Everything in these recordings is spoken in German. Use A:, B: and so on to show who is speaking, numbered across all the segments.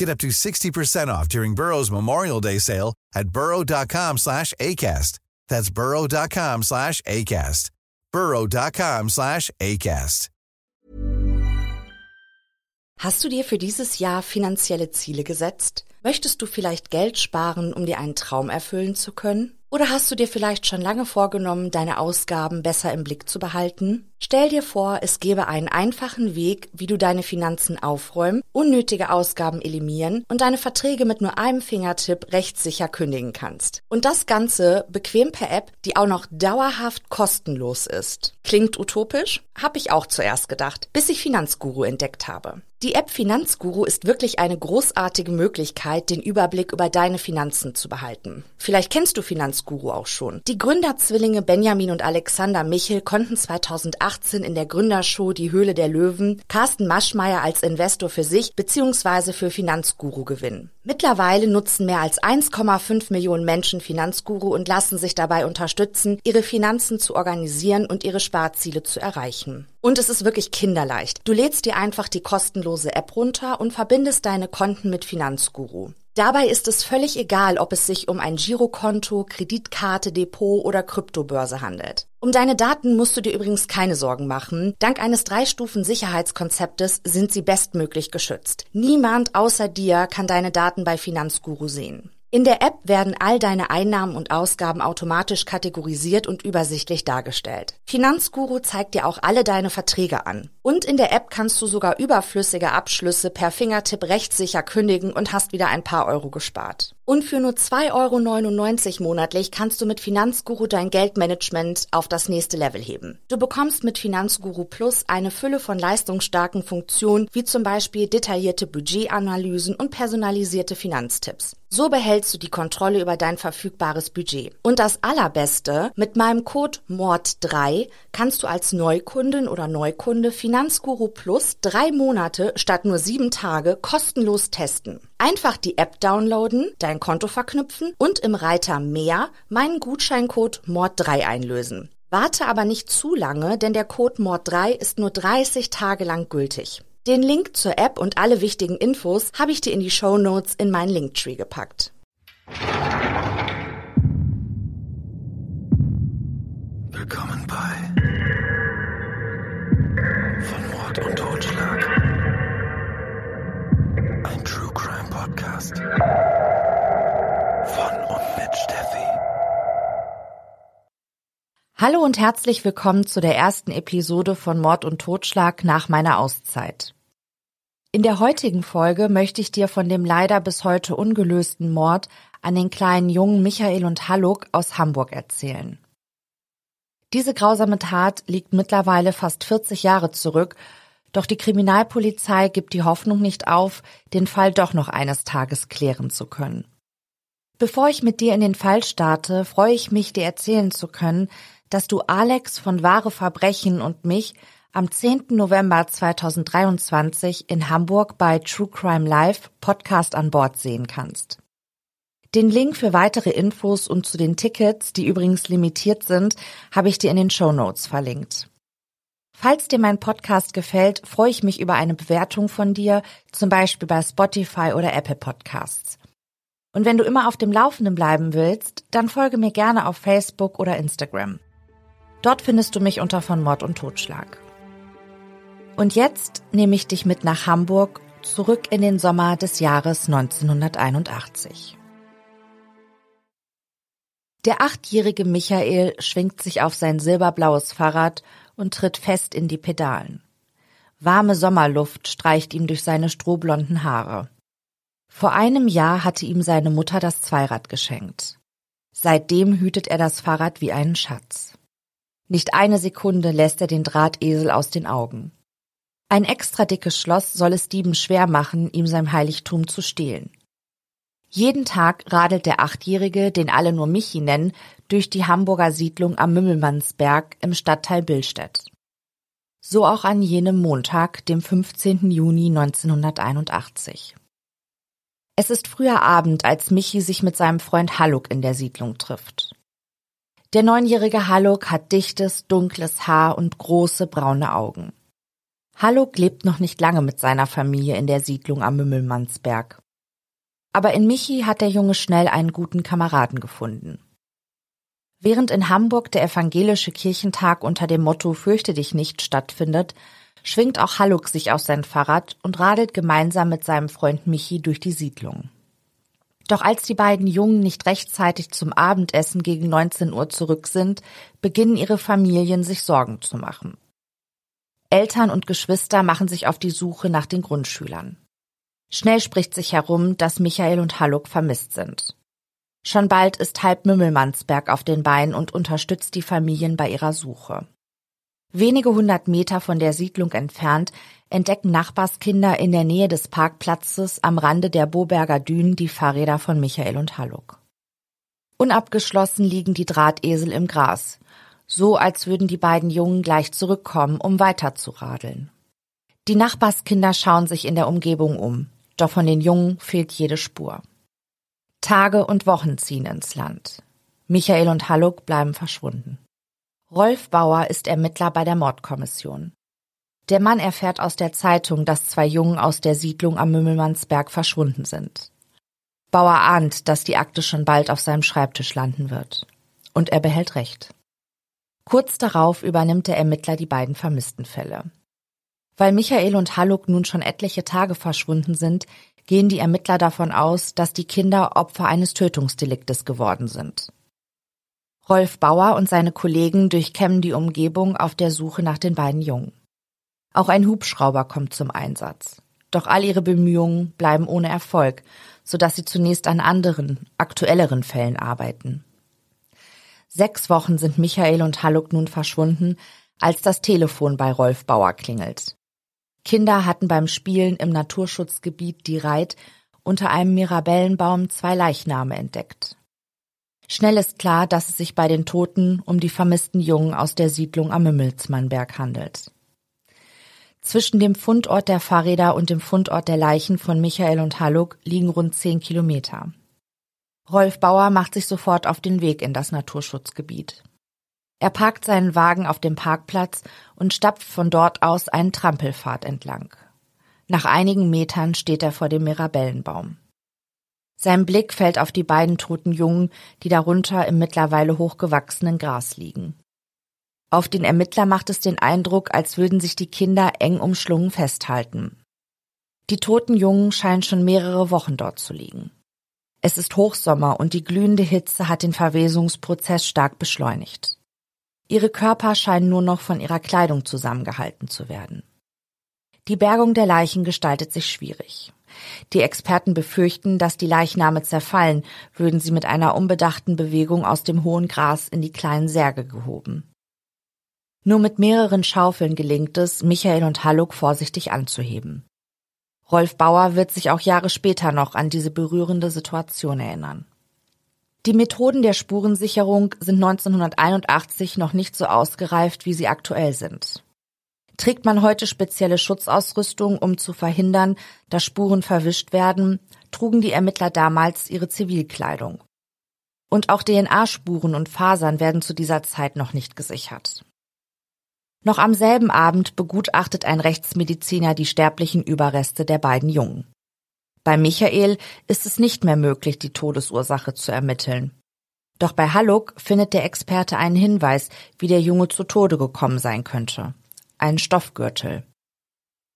A: Get up to 60% off during Burrow's Memorial Day sale at burrow.com slash ACAST. That's burrow.com slash ACAST. burrow.com slash ACAST.
B: Hast du dir für dieses Jahr finanzielle Ziele gesetzt? Möchtest du vielleicht Geld sparen, um dir einen Traum erfüllen zu können? Oder hast du dir vielleicht schon lange vorgenommen, deine Ausgaben besser im Blick zu behalten? Stell dir vor, es gäbe einen einfachen Weg, wie du deine Finanzen aufräumen, unnötige Ausgaben eliminieren und deine Verträge mit nur einem Fingertipp rechtssicher kündigen kannst. Und das Ganze bequem per App, die auch noch dauerhaft kostenlos ist. Klingt utopisch? Hab ich auch zuerst gedacht, bis ich Finanzguru entdeckt habe. Die App Finanzguru ist wirklich eine großartige Möglichkeit, den Überblick über deine Finanzen zu behalten. Vielleicht kennst du Finanzguru auch schon. Die Gründerzwillinge Benjamin und Alexander Michel konnten 2018 in der Gründershow Die Höhle der Löwen Carsten Maschmeyer als Investor für sich bzw. für Finanzguru gewinnen. Mittlerweile nutzen mehr als 1,5 Millionen Menschen Finanzguru und lassen sich dabei unterstützen, ihre Finanzen zu organisieren und ihre Sparziele zu erreichen. Und es ist wirklich kinderleicht. Du lädst dir einfach die kostenlose App runter und verbindest deine Konten mit Finanzguru. Dabei ist es völlig egal, ob es sich um ein Girokonto, Kreditkarte, Depot oder Kryptobörse handelt. Um deine Daten musst du dir übrigens keine Sorgen machen. Dank eines Drei-Stufen-Sicherheitskonzeptes sind sie bestmöglich geschützt. Niemand außer dir kann deine Daten bei Finanzguru sehen. In der App werden all deine Einnahmen und Ausgaben automatisch kategorisiert und übersichtlich dargestellt. Finanzguru zeigt dir auch alle deine Verträge an. Und in der App kannst du sogar überflüssige Abschlüsse per Fingertipp rechtssicher kündigen und hast wieder ein paar Euro gespart. Und für nur 2,99 Euro monatlich kannst du mit Finanzguru dein Geldmanagement auf das nächste Level heben. Du bekommst mit Finanzguru Plus eine Fülle von leistungsstarken Funktionen, wie zum Beispiel detaillierte Budgetanalysen und personalisierte Finanztipps. So behältst du die Kontrolle über dein verfügbares Budget. Und das Allerbeste, mit meinem Code MORD3 kannst du als Neukundin oder Neukunde Finanzguru Plus drei Monate statt nur sieben Tage kostenlos testen. Einfach die App downloaden, dein Konto verknüpfen und im Reiter Mehr meinen Gutscheincode MORD3 einlösen. Warte aber nicht zu lange, denn der Code MORD3 ist nur 30 Tage lang gültig. Den Link zur App und alle wichtigen Infos habe ich dir in die Show Notes in meinen Linktree gepackt.
C: Willkommen bei Von Mord und Totschlag. Ein True Crime Podcast.
B: Hallo und herzlich willkommen zu der ersten Episode von Mord und Totschlag nach meiner Auszeit. In der heutigen Folge möchte ich dir von dem leider bis heute ungelösten Mord an den kleinen Jungen Michael und Halluk aus Hamburg erzählen. Diese grausame Tat liegt mittlerweile fast 40 Jahre zurück, doch die Kriminalpolizei gibt die Hoffnung nicht auf, den Fall doch noch eines Tages klären zu können. Bevor ich mit dir in den Fall starte, freue ich mich, dir erzählen zu können, dass du Alex von Wahre Verbrechen und mich am 10. November 2023 in Hamburg bei True Crime Live Podcast an Bord sehen kannst. Den Link für weitere Infos und zu den Tickets, die übrigens limitiert sind, habe ich dir in den Show Notes verlinkt. Falls dir mein Podcast gefällt, freue ich mich über eine Bewertung von dir, zum Beispiel bei Spotify oder Apple Podcasts. Und wenn du immer auf dem Laufenden bleiben willst, dann folge mir gerne auf Facebook oder Instagram. Dort findest du mich unter von Mord und Totschlag. Und jetzt nehme ich dich mit nach Hamburg zurück in den Sommer des Jahres 1981. Der achtjährige Michael schwingt sich auf sein silberblaues Fahrrad und tritt fest in die Pedalen. Warme Sommerluft streicht ihm durch seine strohblonden Haare. Vor einem Jahr hatte ihm seine Mutter das Zweirad geschenkt. Seitdem hütet er das Fahrrad wie einen Schatz. Nicht eine Sekunde lässt er den Drahtesel aus den Augen. Ein extra dickes Schloss soll es Dieben schwer machen, ihm sein Heiligtum zu stehlen. Jeden Tag radelt der Achtjährige, den alle nur Michi nennen, durch die Hamburger Siedlung am Mümmelmannsberg im Stadtteil Billstedt. So auch an jenem Montag, dem 15. Juni 1981. Es ist früher Abend, als Michi sich mit seinem Freund Halluk in der Siedlung trifft. Der neunjährige Halluk hat dichtes, dunkles Haar und große braune Augen. Halluk lebt noch nicht lange mit seiner Familie in der Siedlung am Mümmelmannsberg. Aber in Michi hat der Junge schnell einen guten Kameraden gefunden. Während in Hamburg der evangelische Kirchentag unter dem Motto Fürchte dich nicht stattfindet, schwingt auch Halluk sich auf sein Fahrrad und radelt gemeinsam mit seinem Freund Michi durch die Siedlung. Doch als die beiden Jungen nicht rechtzeitig zum Abendessen gegen 19 Uhr zurück sind, beginnen ihre Familien sich Sorgen zu machen. Eltern und Geschwister machen sich auf die Suche nach den Grundschülern. Schnell spricht sich herum, dass Michael und Halluk vermisst sind. Schon bald ist halb Mümmelmannsberg auf den Beinen und unterstützt die Familien bei ihrer Suche. Wenige hundert Meter von der Siedlung entfernt entdecken Nachbarskinder in der Nähe des Parkplatzes am Rande der Boberger Dünen die Fahrräder von Michael und Halluk. Unabgeschlossen liegen die Drahtesel im Gras, so als würden die beiden Jungen gleich zurückkommen, um weiter zu radeln. Die Nachbarskinder schauen sich in der Umgebung um. Doch von den Jungen fehlt jede Spur. Tage und Wochen ziehen ins Land. Michael und Halluk bleiben verschwunden. Rolf Bauer ist Ermittler bei der Mordkommission. Der Mann erfährt aus der Zeitung, dass zwei Jungen aus der Siedlung am Mümmelmannsberg verschwunden sind. Bauer ahnt, dass die Akte schon bald auf seinem Schreibtisch landen wird. Und er behält recht. Kurz darauf übernimmt der Ermittler die beiden vermissten Fälle. Weil Michael und Halluk nun schon etliche Tage verschwunden sind, gehen die Ermittler davon aus, dass die Kinder Opfer eines Tötungsdeliktes geworden sind. Rolf Bauer und seine Kollegen durchkämmen die Umgebung auf der Suche nach den beiden Jungen. Auch ein Hubschrauber kommt zum Einsatz. Doch all ihre Bemühungen bleiben ohne Erfolg, sodass sie zunächst an anderen, aktuelleren Fällen arbeiten. Sechs Wochen sind Michael und Halluk nun verschwunden, als das Telefon bei Rolf Bauer klingelt. Kinder hatten beim Spielen im Naturschutzgebiet die Reit unter einem Mirabellenbaum zwei Leichname entdeckt. Schnell ist klar, dass es sich bei den Toten um die vermissten Jungen aus der Siedlung am Mümmelsmannberg handelt. Zwischen dem Fundort der Fahrräder und dem Fundort der Leichen von Michael und Halluk liegen rund zehn Kilometer. Rolf Bauer macht sich sofort auf den Weg in das Naturschutzgebiet. Er parkt seinen Wagen auf dem Parkplatz und stapft von dort aus einen Trampelpfad entlang. Nach einigen Metern steht er vor dem Mirabellenbaum. Sein Blick fällt auf die beiden toten Jungen, die darunter im mittlerweile hochgewachsenen Gras liegen. Auf den Ermittler macht es den Eindruck, als würden sich die Kinder eng umschlungen festhalten. Die toten Jungen scheinen schon mehrere Wochen dort zu liegen. Es ist Hochsommer und die glühende Hitze hat den Verwesungsprozess stark beschleunigt. Ihre Körper scheinen nur noch von ihrer Kleidung zusammengehalten zu werden. Die Bergung der Leichen gestaltet sich schwierig. Die Experten befürchten, dass die Leichname zerfallen, würden sie mit einer unbedachten Bewegung aus dem hohen Gras in die kleinen Särge gehoben. Nur mit mehreren Schaufeln gelingt es, Michael und Halluk vorsichtig anzuheben. Rolf Bauer wird sich auch Jahre später noch an diese berührende Situation erinnern. Die Methoden der Spurensicherung sind 1981 noch nicht so ausgereift, wie sie aktuell sind. Trägt man heute spezielle Schutzausrüstung, um zu verhindern, dass Spuren verwischt werden, trugen die Ermittler damals ihre Zivilkleidung. Und auch DNA-Spuren und Fasern werden zu dieser Zeit noch nicht gesichert. Noch am selben Abend begutachtet ein Rechtsmediziner die sterblichen Überreste der beiden Jungen. Bei Michael ist es nicht mehr möglich, die Todesursache zu ermitteln. Doch bei Halluk findet der Experte einen Hinweis, wie der Junge zu Tode gekommen sein könnte. Ein Stoffgürtel.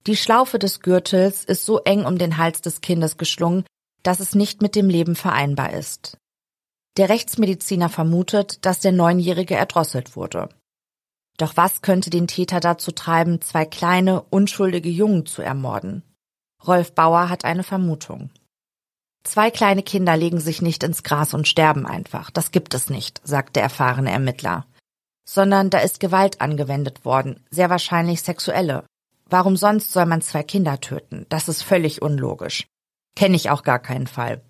B: Die Schlaufe des Gürtels ist so eng um den Hals des Kindes geschlungen, dass es nicht mit dem Leben vereinbar ist. Der Rechtsmediziner vermutet, dass der Neunjährige erdrosselt wurde. Doch was könnte den Täter dazu treiben, zwei kleine, unschuldige Jungen zu ermorden? Rolf Bauer hat eine Vermutung. Zwei kleine Kinder legen sich nicht ins Gras und sterben einfach. Das gibt es nicht, sagt der erfahrene Ermittler. Sondern da ist Gewalt angewendet worden, sehr wahrscheinlich sexuelle. Warum sonst soll man zwei Kinder töten? Das ist völlig unlogisch. Kenne ich auch gar keinen Fall.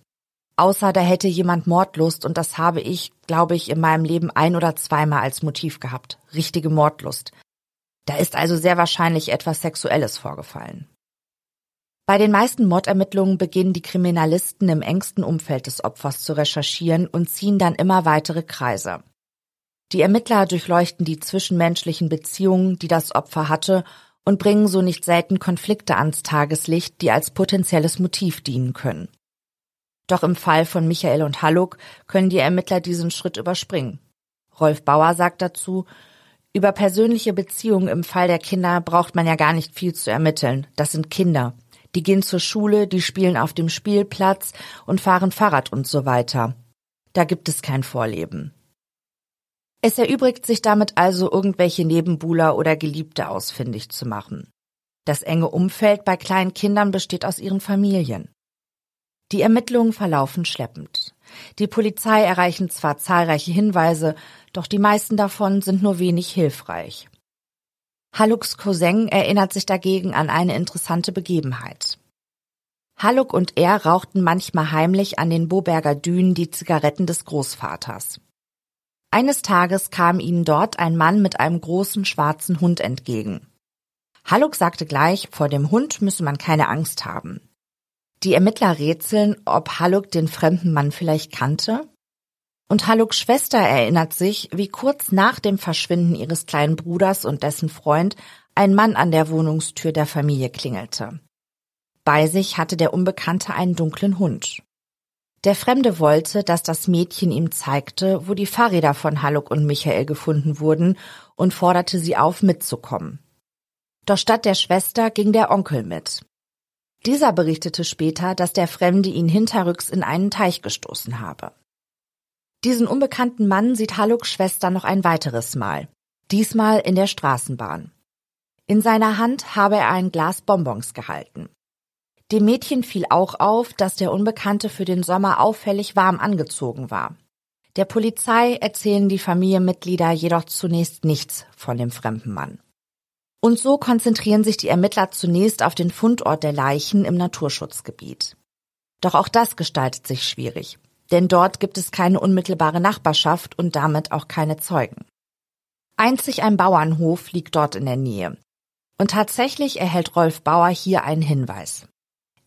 B: Außer da hätte jemand Mordlust und das habe ich, glaube ich, in meinem Leben ein oder zweimal als Motiv gehabt. Richtige Mordlust. Da ist also sehr wahrscheinlich etwas Sexuelles vorgefallen. Bei den meisten Mordermittlungen beginnen die Kriminalisten im engsten Umfeld des Opfers zu recherchieren und ziehen dann immer weitere Kreise. Die Ermittler durchleuchten die zwischenmenschlichen Beziehungen, die das Opfer hatte, und bringen so nicht selten Konflikte ans Tageslicht, die als potenzielles Motiv dienen können. Doch im Fall von Michael und Halluk können die Ermittler diesen Schritt überspringen. Rolf Bauer sagt dazu, über persönliche Beziehungen im Fall der Kinder braucht man ja gar nicht viel zu ermitteln. Das sind Kinder. Die gehen zur Schule, die spielen auf dem Spielplatz und fahren Fahrrad und so weiter. Da gibt es kein Vorleben. Es erübrigt sich damit also, irgendwelche Nebenbuhler oder Geliebte ausfindig zu machen. Das enge Umfeld bei kleinen Kindern besteht aus ihren Familien. Die Ermittlungen verlaufen schleppend. Die Polizei erreichen zwar zahlreiche Hinweise, doch die meisten davon sind nur wenig hilfreich. Halluks Cousin erinnert sich dagegen an eine interessante Begebenheit. Halluk und er rauchten manchmal heimlich an den Boberger Dünen die Zigaretten des Großvaters. Eines Tages kam ihnen dort ein Mann mit einem großen schwarzen Hund entgegen. Halluk sagte gleich, vor dem Hund müsse man keine Angst haben. Die Ermittler rätseln, ob Halluk den fremden Mann vielleicht kannte. Und Halluks Schwester erinnert sich, wie kurz nach dem Verschwinden ihres kleinen Bruders und dessen Freund ein Mann an der Wohnungstür der Familie klingelte. Bei sich hatte der Unbekannte einen dunklen Hund. Der Fremde wollte, dass das Mädchen ihm zeigte, wo die Fahrräder von Halluk und Michael gefunden wurden und forderte sie auf, mitzukommen. Doch statt der Schwester ging der Onkel mit. Dieser berichtete später, dass der Fremde ihn hinterrücks in einen Teich gestoßen habe. Diesen unbekannten Mann sieht Halluks Schwester noch ein weiteres Mal, diesmal in der Straßenbahn. In seiner Hand habe er ein Glas Bonbons gehalten. Dem Mädchen fiel auch auf, dass der Unbekannte für den Sommer auffällig warm angezogen war. Der Polizei erzählen die Familienmitglieder jedoch zunächst nichts von dem fremden Mann. Und so konzentrieren sich die Ermittler zunächst auf den Fundort der Leichen im Naturschutzgebiet. Doch auch das gestaltet sich schwierig, denn dort gibt es keine unmittelbare Nachbarschaft und damit auch keine Zeugen. Einzig ein Bauernhof liegt dort in der Nähe. Und tatsächlich erhält Rolf Bauer hier einen Hinweis.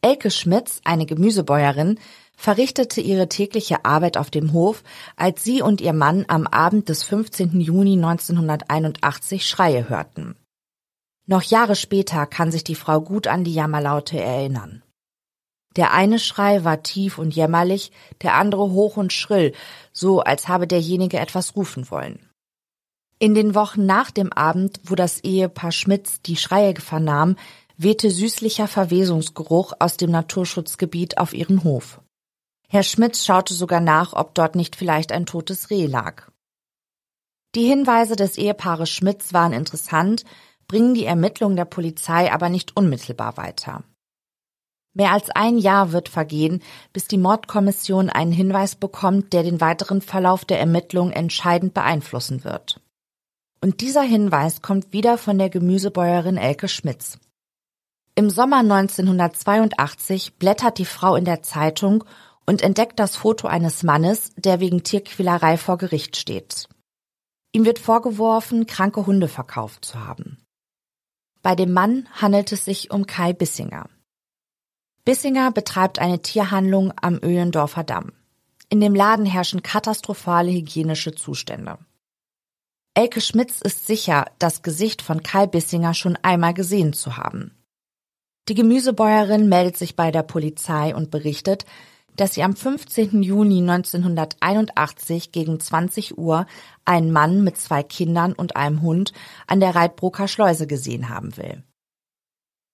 B: Elke Schmitz, eine Gemüsebäuerin, verrichtete ihre tägliche Arbeit auf dem Hof, als sie und ihr Mann am Abend des 15. Juni 1981 Schreie hörten. Noch Jahre später kann sich die Frau gut an die Jammerlaute erinnern. Der eine Schrei war tief und jämmerlich, der andere hoch und schrill, so als habe derjenige etwas rufen wollen. In den Wochen nach dem Abend, wo das Ehepaar Schmitz die Schreie vernahm, wehte süßlicher Verwesungsgeruch aus dem Naturschutzgebiet auf ihren Hof. Herr Schmitz schaute sogar nach, ob dort nicht vielleicht ein totes Reh lag. Die Hinweise des Ehepaares Schmitz waren interessant, bringen die Ermittlungen der Polizei aber nicht unmittelbar weiter. Mehr als ein Jahr wird vergehen, bis die Mordkommission einen Hinweis bekommt, der den weiteren Verlauf der Ermittlungen entscheidend beeinflussen wird. Und dieser Hinweis kommt wieder von der Gemüsebäuerin Elke Schmitz. Im Sommer 1982 blättert die Frau in der Zeitung und entdeckt das Foto eines Mannes, der wegen Tierquälerei vor Gericht steht. Ihm wird vorgeworfen, kranke Hunde verkauft zu haben. Bei dem Mann handelt es sich um Kai Bissinger. Bissinger betreibt eine Tierhandlung am Öhlendorfer Damm. In dem Laden herrschen katastrophale hygienische Zustände. Elke Schmitz ist sicher, das Gesicht von Kai Bissinger schon einmal gesehen zu haben. Die Gemüsebäuerin meldet sich bei der Polizei und berichtet, dass sie am 15. Juni 1981 gegen 20 Uhr einen Mann mit zwei Kindern und einem Hund an der Reitbroker Schleuse gesehen haben will.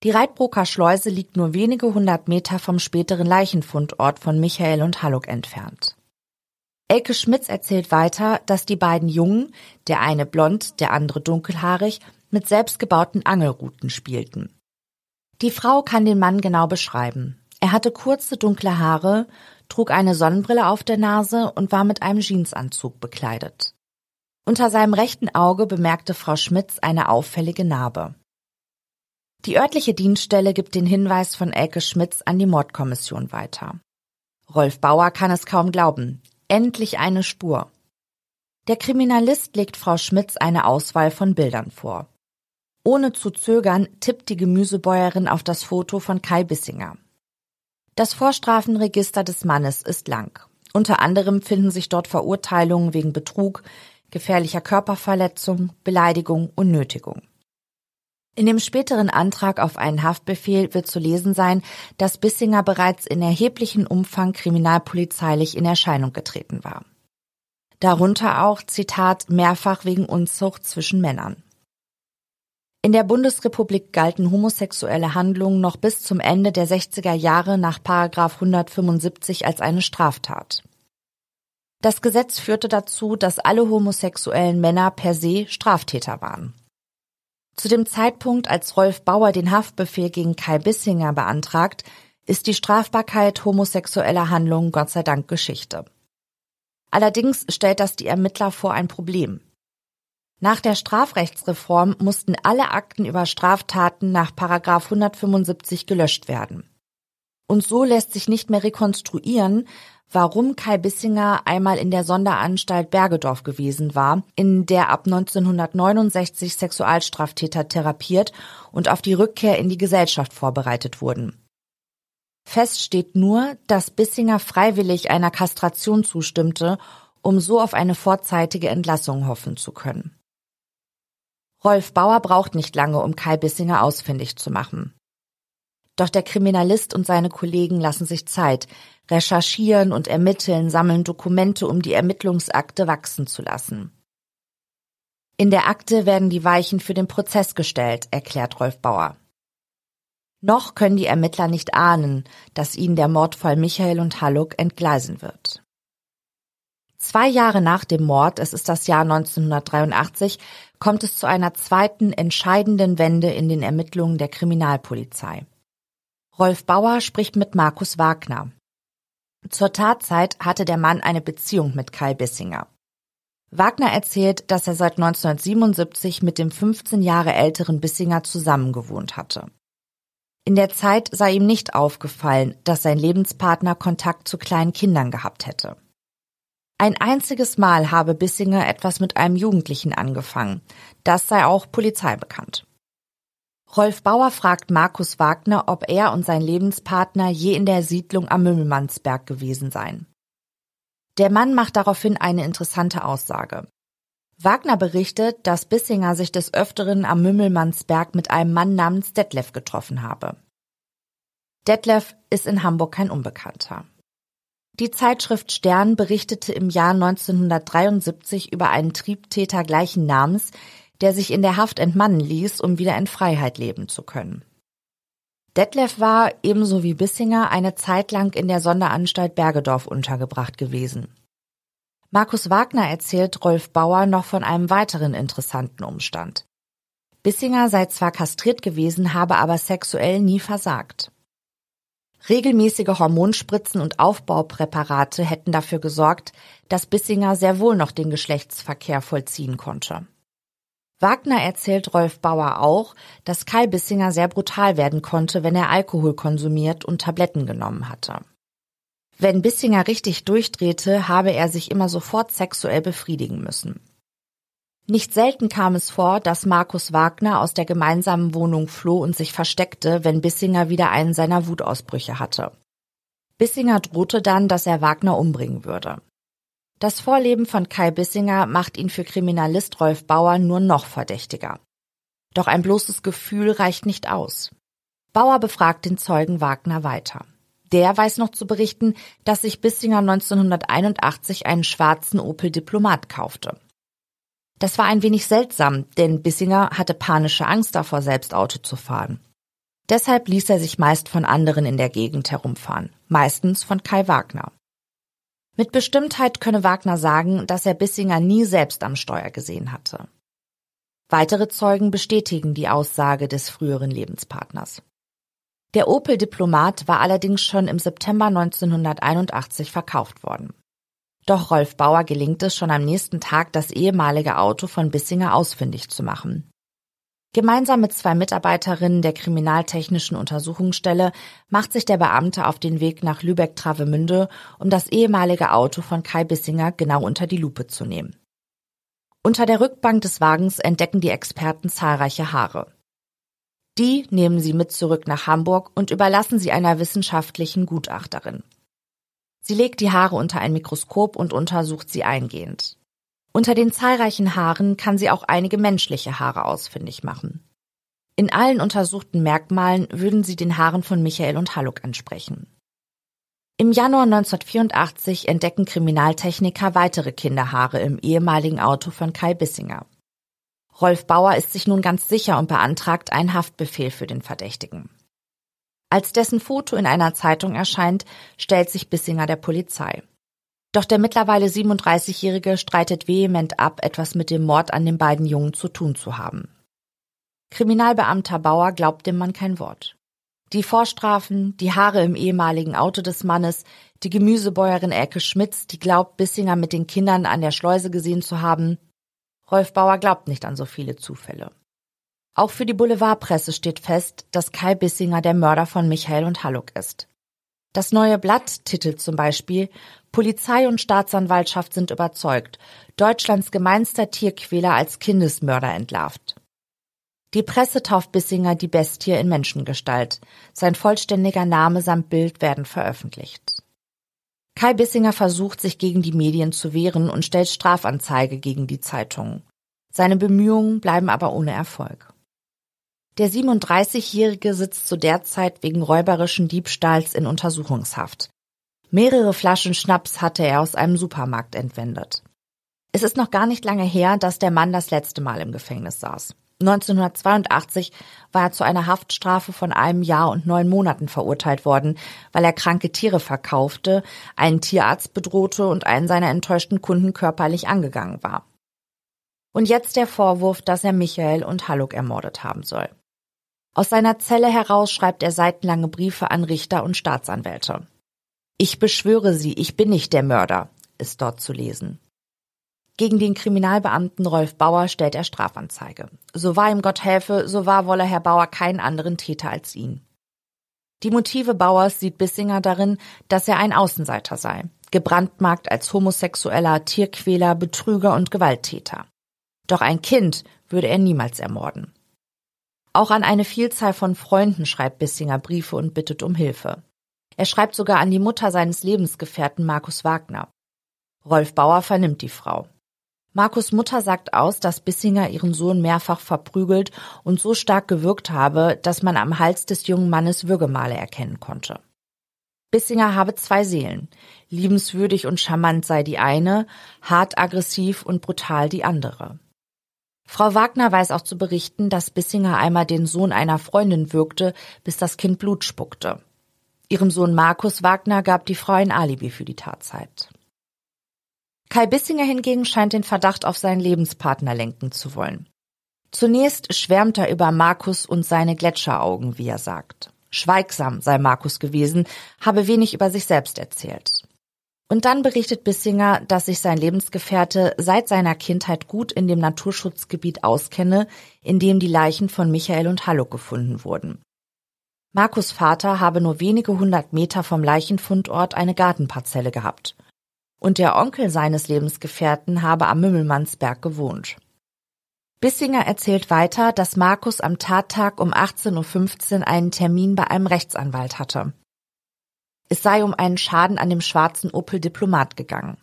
B: Die Reitbroker Schleuse liegt nur wenige hundert Meter vom späteren Leichenfundort von Michael und Halluk entfernt. Elke Schmitz erzählt weiter, dass die beiden Jungen, der eine blond, der andere dunkelhaarig, mit selbstgebauten Angelruten spielten. Die Frau kann den Mann genau beschreiben. Er hatte kurze dunkle Haare, trug eine Sonnenbrille auf der Nase und war mit einem Jeansanzug bekleidet. Unter seinem rechten Auge bemerkte Frau Schmitz eine auffällige Narbe. Die örtliche Dienststelle gibt den Hinweis von Elke Schmitz an die Mordkommission weiter. Rolf Bauer kann es kaum glauben. Endlich eine Spur. Der Kriminalist legt Frau Schmitz eine Auswahl von Bildern vor. Ohne zu zögern tippt die Gemüsebäuerin auf das Foto von Kai Bissinger. Das Vorstrafenregister des Mannes ist lang. Unter anderem finden sich dort Verurteilungen wegen Betrug, gefährlicher Körperverletzung, Beleidigung und Nötigung. In dem späteren Antrag auf einen Haftbefehl wird zu lesen sein, dass Bissinger bereits in erheblichem Umfang kriminalpolizeilich in Erscheinung getreten war. Darunter auch, Zitat, mehrfach wegen Unzucht zwischen Männern. In der Bundesrepublik galten homosexuelle Handlungen noch bis zum Ende der 60er Jahre nach 175 als eine Straftat. Das Gesetz führte dazu, dass alle homosexuellen Männer per se Straftäter waren. Zu dem Zeitpunkt, als Rolf Bauer den Haftbefehl gegen Kai Bissinger beantragt, ist die Strafbarkeit homosexueller Handlungen Gott sei Dank Geschichte. Allerdings stellt das die Ermittler vor ein Problem. Nach der Strafrechtsreform mussten alle Akten über Straftaten nach 175 gelöscht werden. Und so lässt sich nicht mehr rekonstruieren, warum Kai Bissinger einmal in der Sonderanstalt Bergedorf gewesen war, in der ab 1969 Sexualstraftäter therapiert und auf die Rückkehr in die Gesellschaft vorbereitet wurden. Fest steht nur, dass Bissinger freiwillig einer Kastration zustimmte, um so auf eine vorzeitige Entlassung hoffen zu können. Rolf Bauer braucht nicht lange, um Kai Bissinger ausfindig zu machen. Doch der Kriminalist und seine Kollegen lassen sich Zeit, recherchieren und ermitteln, sammeln Dokumente, um die Ermittlungsakte wachsen zu lassen. In der Akte werden die Weichen für den Prozess gestellt, erklärt Rolf Bauer. Noch können die Ermittler nicht ahnen, dass ihnen der Mordfall Michael und Halluck entgleisen wird. Zwei Jahre nach dem Mord, es ist das Jahr 1983, kommt es zu einer zweiten entscheidenden Wende in den Ermittlungen der Kriminalpolizei. Rolf Bauer spricht mit Markus Wagner. Zur Tatzeit hatte der Mann eine Beziehung mit Kai Bissinger. Wagner erzählt, dass er seit 1977 mit dem 15 Jahre älteren Bissinger zusammengewohnt hatte. In der Zeit sei ihm nicht aufgefallen, dass sein Lebenspartner Kontakt zu kleinen Kindern gehabt hätte. Ein einziges Mal habe Bissinger etwas mit einem Jugendlichen angefangen. Das sei auch Polizei bekannt. Rolf Bauer fragt Markus Wagner, ob er und sein Lebenspartner je in der Siedlung am Mümmelmannsberg gewesen seien. Der Mann macht daraufhin eine interessante Aussage. Wagner berichtet, dass Bissinger sich des Öfteren am Mümmelmannsberg mit einem Mann namens Detlef getroffen habe. Detlef ist in Hamburg kein Unbekannter. Die Zeitschrift Stern berichtete im Jahr 1973 über einen Triebtäter gleichen Namens, der sich in der Haft entmannen ließ, um wieder in Freiheit leben zu können. Detlef war, ebenso wie Bissinger, eine Zeit lang in der Sonderanstalt Bergedorf untergebracht gewesen. Markus Wagner erzählt Rolf Bauer noch von einem weiteren interessanten Umstand. Bissinger sei zwar kastriert gewesen, habe aber sexuell nie versagt. Regelmäßige Hormonspritzen und Aufbaupräparate hätten dafür gesorgt, dass Bissinger sehr wohl noch den Geschlechtsverkehr vollziehen konnte. Wagner erzählt Rolf Bauer auch, dass Kai Bissinger sehr brutal werden konnte, wenn er Alkohol konsumiert und Tabletten genommen hatte. Wenn Bissinger richtig durchdrehte, habe er sich immer sofort sexuell befriedigen müssen. Nicht selten kam es vor, dass Markus Wagner aus der gemeinsamen Wohnung floh und sich versteckte, wenn Bissinger wieder einen seiner Wutausbrüche hatte. Bissinger drohte dann, dass er Wagner umbringen würde. Das Vorleben von Kai Bissinger macht ihn für Kriminalist Rolf Bauer nur noch verdächtiger. Doch ein bloßes Gefühl reicht nicht aus. Bauer befragt den Zeugen Wagner weiter. Der weiß noch zu berichten, dass sich Bissinger 1981 einen schwarzen Opel Diplomat kaufte. Das war ein wenig seltsam, denn Bissinger hatte panische Angst davor, selbst Auto zu fahren. Deshalb ließ er sich meist von anderen in der Gegend herumfahren, meistens von Kai Wagner. Mit Bestimmtheit könne Wagner sagen, dass er Bissinger nie selbst am Steuer gesehen hatte. Weitere Zeugen bestätigen die Aussage des früheren Lebenspartners. Der Opel Diplomat war allerdings schon im September 1981 verkauft worden. Doch Rolf Bauer gelingt es schon am nächsten Tag, das ehemalige Auto von Bissinger ausfindig zu machen. Gemeinsam mit zwei Mitarbeiterinnen der Kriminaltechnischen Untersuchungsstelle macht sich der Beamte auf den Weg nach Lübeck-Travemünde, um das ehemalige Auto von Kai Bissinger genau unter die Lupe zu nehmen. Unter der Rückbank des Wagens entdecken die Experten zahlreiche Haare. Die nehmen sie mit zurück nach Hamburg und überlassen sie einer wissenschaftlichen Gutachterin. Sie legt die Haare unter ein Mikroskop und untersucht sie eingehend. Unter den zahlreichen Haaren kann sie auch einige menschliche Haare ausfindig machen. In allen untersuchten Merkmalen würden sie den Haaren von Michael und Halluck entsprechen. Im Januar 1984 entdecken Kriminaltechniker weitere Kinderhaare im ehemaligen Auto von Kai Bissinger. Rolf Bauer ist sich nun ganz sicher und beantragt einen Haftbefehl für den Verdächtigen. Als dessen Foto in einer Zeitung erscheint, stellt sich Bissinger der Polizei. Doch der mittlerweile 37-Jährige streitet vehement ab, etwas mit dem Mord an den beiden Jungen zu tun zu haben. Kriminalbeamter Bauer glaubt dem Mann kein Wort. Die Vorstrafen, die Haare im ehemaligen Auto des Mannes, die Gemüsebäuerin Elke Schmitz, die glaubt, Bissinger mit den Kindern an der Schleuse gesehen zu haben. Rolf Bauer glaubt nicht an so viele Zufälle. Auch für die Boulevardpresse steht fest, dass Kai Bissinger der Mörder von Michael und Halluck ist. Das neue Blatt titelt zum Beispiel Polizei und Staatsanwaltschaft sind überzeugt, Deutschlands gemeinster Tierquäler als Kindesmörder entlarvt. Die Presse tauft Bissinger die Bestie in Menschengestalt. Sein vollständiger Name samt Bild werden veröffentlicht. Kai Bissinger versucht, sich gegen die Medien zu wehren und stellt Strafanzeige gegen die Zeitung. Seine Bemühungen bleiben aber ohne Erfolg. Der 37-Jährige sitzt zu der Zeit wegen räuberischen Diebstahls in Untersuchungshaft. Mehrere Flaschen Schnaps hatte er aus einem Supermarkt entwendet. Es ist noch gar nicht lange her, dass der Mann das letzte Mal im Gefängnis saß. 1982 war er zu einer Haftstrafe von einem Jahr und neun Monaten verurteilt worden, weil er kranke Tiere verkaufte, einen Tierarzt bedrohte und einen seiner enttäuschten Kunden körperlich angegangen war. Und jetzt der Vorwurf, dass er Michael und Halluck ermordet haben soll. Aus seiner Zelle heraus schreibt er seitenlange Briefe an Richter und Staatsanwälte. Ich beschwöre Sie, ich bin nicht der Mörder, ist dort zu lesen. Gegen den Kriminalbeamten Rolf Bauer stellt er Strafanzeige. So wahr ihm Gott helfe, so wahr wolle Herr Bauer keinen anderen Täter als ihn. Die Motive Bauers sieht Bissinger darin, dass er ein Außenseiter sei, gebrandmarkt als Homosexueller, Tierquäler, Betrüger und Gewalttäter. Doch ein Kind würde er niemals ermorden. Auch an eine Vielzahl von Freunden schreibt Bissinger Briefe und bittet um Hilfe. Er schreibt sogar an die Mutter seines Lebensgefährten Markus Wagner. Rolf Bauer vernimmt die Frau. Markus Mutter sagt aus, dass Bissinger ihren Sohn mehrfach verprügelt und so stark gewirkt habe, dass man am Hals des jungen Mannes Würgemale erkennen konnte. Bissinger habe zwei Seelen. Liebenswürdig und charmant sei die eine, hart aggressiv und brutal die andere. Frau Wagner weiß auch zu berichten, dass Bissinger einmal den Sohn einer Freundin würgte, bis das Kind Blut spuckte. Ihrem Sohn Markus Wagner gab die Frau ein Alibi für die Tatzeit. Kai Bissinger hingegen scheint den Verdacht auf seinen Lebenspartner lenken zu wollen. Zunächst schwärmt er über Markus und seine Gletscheraugen, wie er sagt. Schweigsam sei Markus gewesen, habe wenig über sich selbst erzählt. Und dann berichtet Bissinger, dass sich sein Lebensgefährte seit seiner Kindheit gut in dem Naturschutzgebiet auskenne, in dem die Leichen von Michael und Halluck gefunden wurden. Markus Vater habe nur wenige hundert Meter vom Leichenfundort eine Gartenparzelle gehabt. Und der Onkel seines Lebensgefährten habe am Mümmelmannsberg gewohnt. Bissinger erzählt weiter, dass Markus am Tattag um 18.15 Uhr einen Termin bei einem Rechtsanwalt hatte. Es sei um einen Schaden an dem schwarzen Opel Diplomat gegangen.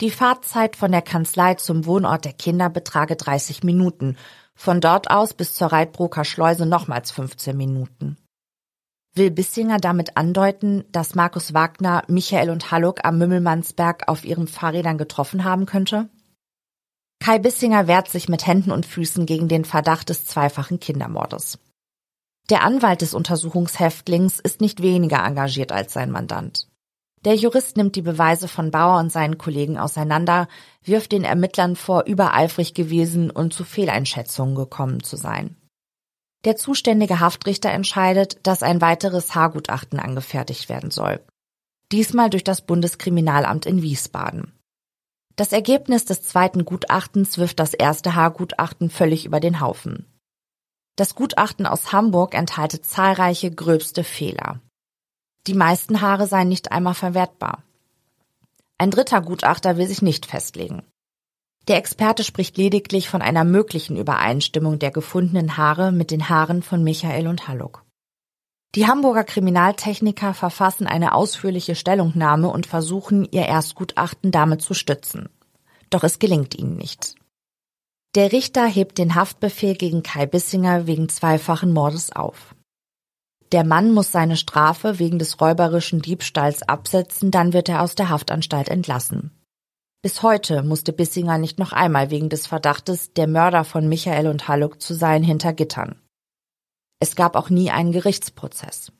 B: Die Fahrzeit von der Kanzlei zum Wohnort der Kinder betrage 30 Minuten, von dort aus bis zur Reitbroker Schleuse nochmals 15 Minuten. Will Bissinger damit andeuten, dass Markus Wagner Michael und Halluck am Mümmelmannsberg auf ihren Fahrrädern getroffen haben könnte? Kai Bissinger wehrt sich mit Händen und Füßen gegen den Verdacht des zweifachen Kindermordes. Der Anwalt des Untersuchungshäftlings ist nicht weniger engagiert als sein Mandant. Der Jurist nimmt die Beweise von Bauer und seinen Kollegen auseinander, wirft den Ermittlern vor, übereifrig gewesen und zu Fehleinschätzungen gekommen zu sein. Der zuständige Haftrichter entscheidet, dass ein weiteres Haargutachten angefertigt werden soll. Diesmal durch das Bundeskriminalamt in Wiesbaden. Das Ergebnis des zweiten Gutachtens wirft das erste Haargutachten völlig über den Haufen. Das Gutachten aus Hamburg enthalte zahlreiche gröbste Fehler. Die meisten Haare seien nicht einmal verwertbar. Ein dritter Gutachter will sich nicht festlegen. Der Experte spricht lediglich von einer möglichen Übereinstimmung der gefundenen Haare mit den Haaren von Michael und Halluck. Die Hamburger Kriminaltechniker verfassen eine ausführliche Stellungnahme und versuchen, ihr Erstgutachten damit zu stützen. Doch es gelingt ihnen nicht. Der Richter hebt den Haftbefehl gegen Kai Bissinger wegen zweifachen Mordes auf. Der Mann muss seine Strafe wegen des räuberischen Diebstahls absetzen, dann wird er aus der Haftanstalt entlassen. Bis heute musste Bissinger nicht noch einmal wegen des Verdachtes, der Mörder von Michael und Halluck zu sein, hinter Gittern. Es gab auch nie einen Gerichtsprozess.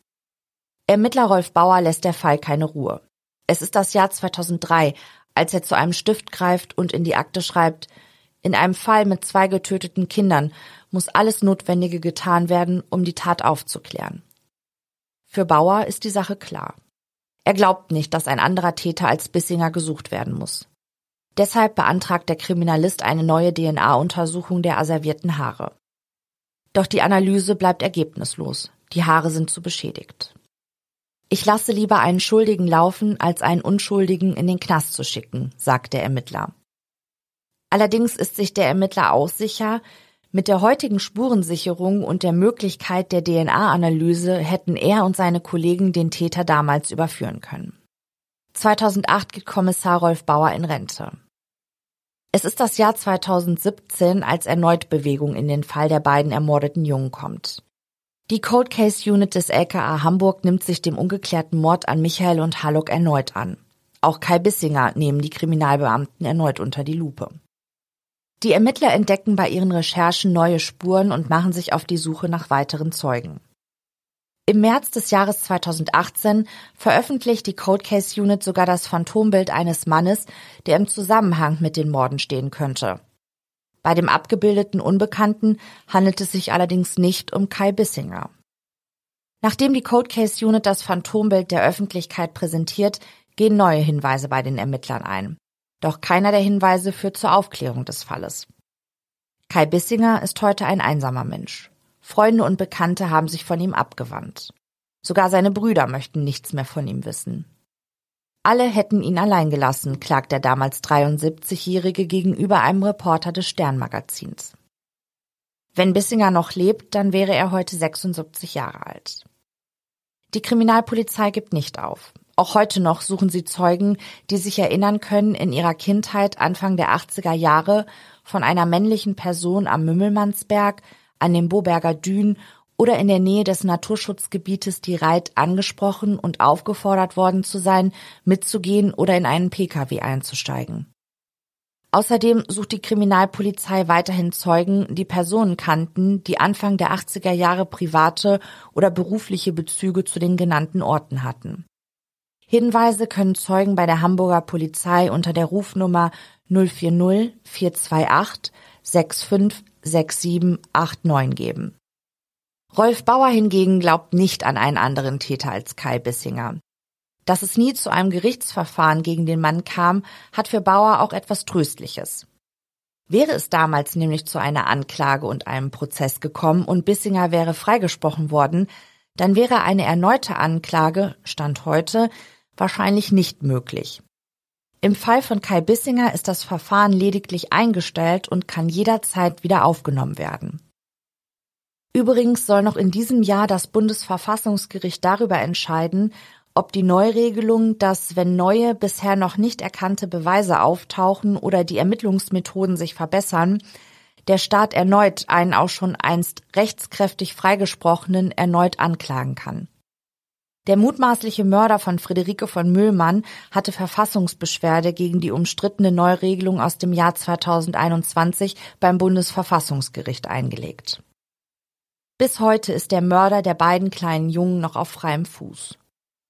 B: Ermittler Rolf Bauer lässt der Fall keine Ruhe. Es ist das Jahr 2003, als er zu einem Stift greift und in die Akte schreibt, in einem Fall mit zwei getöteten Kindern muss alles Notwendige getan werden, um die Tat aufzuklären. Für Bauer ist die Sache klar. Er glaubt nicht, dass ein anderer Täter als Bissinger gesucht werden muss. Deshalb beantragt der Kriminalist eine neue DNA-Untersuchung der asservierten Haare. Doch die Analyse bleibt ergebnislos. Die Haare sind zu beschädigt. Ich lasse lieber einen Schuldigen laufen, als einen Unschuldigen in den Knast zu schicken, sagt der Ermittler. Allerdings ist sich der Ermittler auch sicher, mit der heutigen Spurensicherung und der Möglichkeit der DNA-Analyse hätten er und seine Kollegen den Täter damals überführen können. 2008 geht Kommissar Rolf Bauer in Rente. Es ist das Jahr 2017, als erneut Bewegung in den Fall der beiden ermordeten Jungen kommt. Die Cold Case Unit des LKA Hamburg nimmt sich dem ungeklärten Mord an Michael und Hallock erneut an. Auch Kai Bissinger nehmen die Kriminalbeamten erneut unter die Lupe. Die Ermittler entdecken bei ihren Recherchen neue Spuren und machen sich auf die Suche nach weiteren Zeugen. Im März des Jahres 2018 veröffentlicht die Cold Case Unit sogar das Phantombild eines Mannes, der im Zusammenhang mit den Morden stehen könnte. Bei dem abgebildeten Unbekannten handelt es sich allerdings nicht um Kai Bissinger. Nachdem die Cold Case Unit das Phantombild der Öffentlichkeit präsentiert, gehen neue Hinweise bei den Ermittlern ein. Doch keiner der Hinweise führt zur Aufklärung des Falles. Kai Bissinger ist heute ein einsamer Mensch. Freunde und Bekannte haben sich von ihm abgewandt. Sogar seine Brüder möchten nichts mehr von ihm wissen. Alle hätten ihn allein gelassen, klagt der damals 73-Jährige gegenüber einem Reporter des Sternmagazins. Wenn Bissinger noch lebt, dann wäre er heute 76 Jahre alt. Die Kriminalpolizei gibt nicht auf. Auch heute noch suchen sie Zeugen, die sich erinnern können, in ihrer Kindheit Anfang der 80er Jahre von einer männlichen Person am Mümmelmannsberg, an den Boberger Dünen oder in der Nähe des Naturschutzgebietes die Reit angesprochen und aufgefordert worden zu sein, mitzugehen oder in einen Pkw einzusteigen. Außerdem sucht die Kriminalpolizei weiterhin Zeugen, die Personen kannten, die Anfang der 80er Jahre private oder berufliche Bezüge zu den genannten Orten hatten. Hinweise können Zeugen bei der Hamburger Polizei unter der Rufnummer 040 428 656789 geben. Rolf Bauer hingegen glaubt nicht an einen anderen Täter als Kai Bissinger. Dass es nie zu einem Gerichtsverfahren gegen den Mann kam, hat für Bauer auch etwas Tröstliches. Wäre es damals nämlich zu einer Anklage und einem Prozess gekommen und Bissinger wäre freigesprochen worden, dann wäre eine erneute Anklage, Stand heute, wahrscheinlich nicht möglich. Im Fall von Kai Bissinger ist das Verfahren lediglich eingestellt und kann jederzeit wieder aufgenommen werden. Übrigens soll noch in diesem Jahr das Bundesverfassungsgericht darüber entscheiden, ob die Neuregelung, dass wenn neue, bisher noch nicht erkannte Beweise auftauchen oder die Ermittlungsmethoden sich verbessern, der Staat erneut einen auch schon einst rechtskräftig freigesprochenen erneut anklagen kann. Der mutmaßliche Mörder von Friederike von Müllmann hatte Verfassungsbeschwerde gegen die umstrittene Neuregelung aus dem Jahr 2021 beim Bundesverfassungsgericht eingelegt. Bis heute ist der Mörder der beiden kleinen Jungen noch auf freiem Fuß.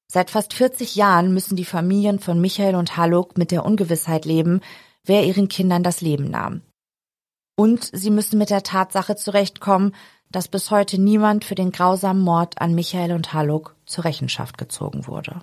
B: Seit fast 40 Jahren müssen die Familien von Michael und Haluk mit der Ungewissheit leben, wer ihren Kindern das Leben nahm. Und sie müssen mit der Tatsache zurechtkommen, dass bis heute niemand für den grausamen Mord an Michael und Haluk zur Rechenschaft gezogen wurde.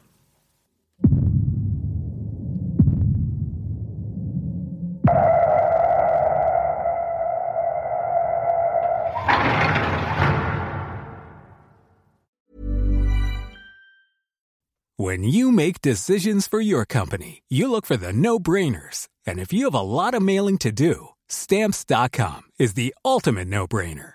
D: When you make decisions for your company, you look for the no-brainers. And if you have a lot of mailing to do, stamps.com is the ultimate no-brainer.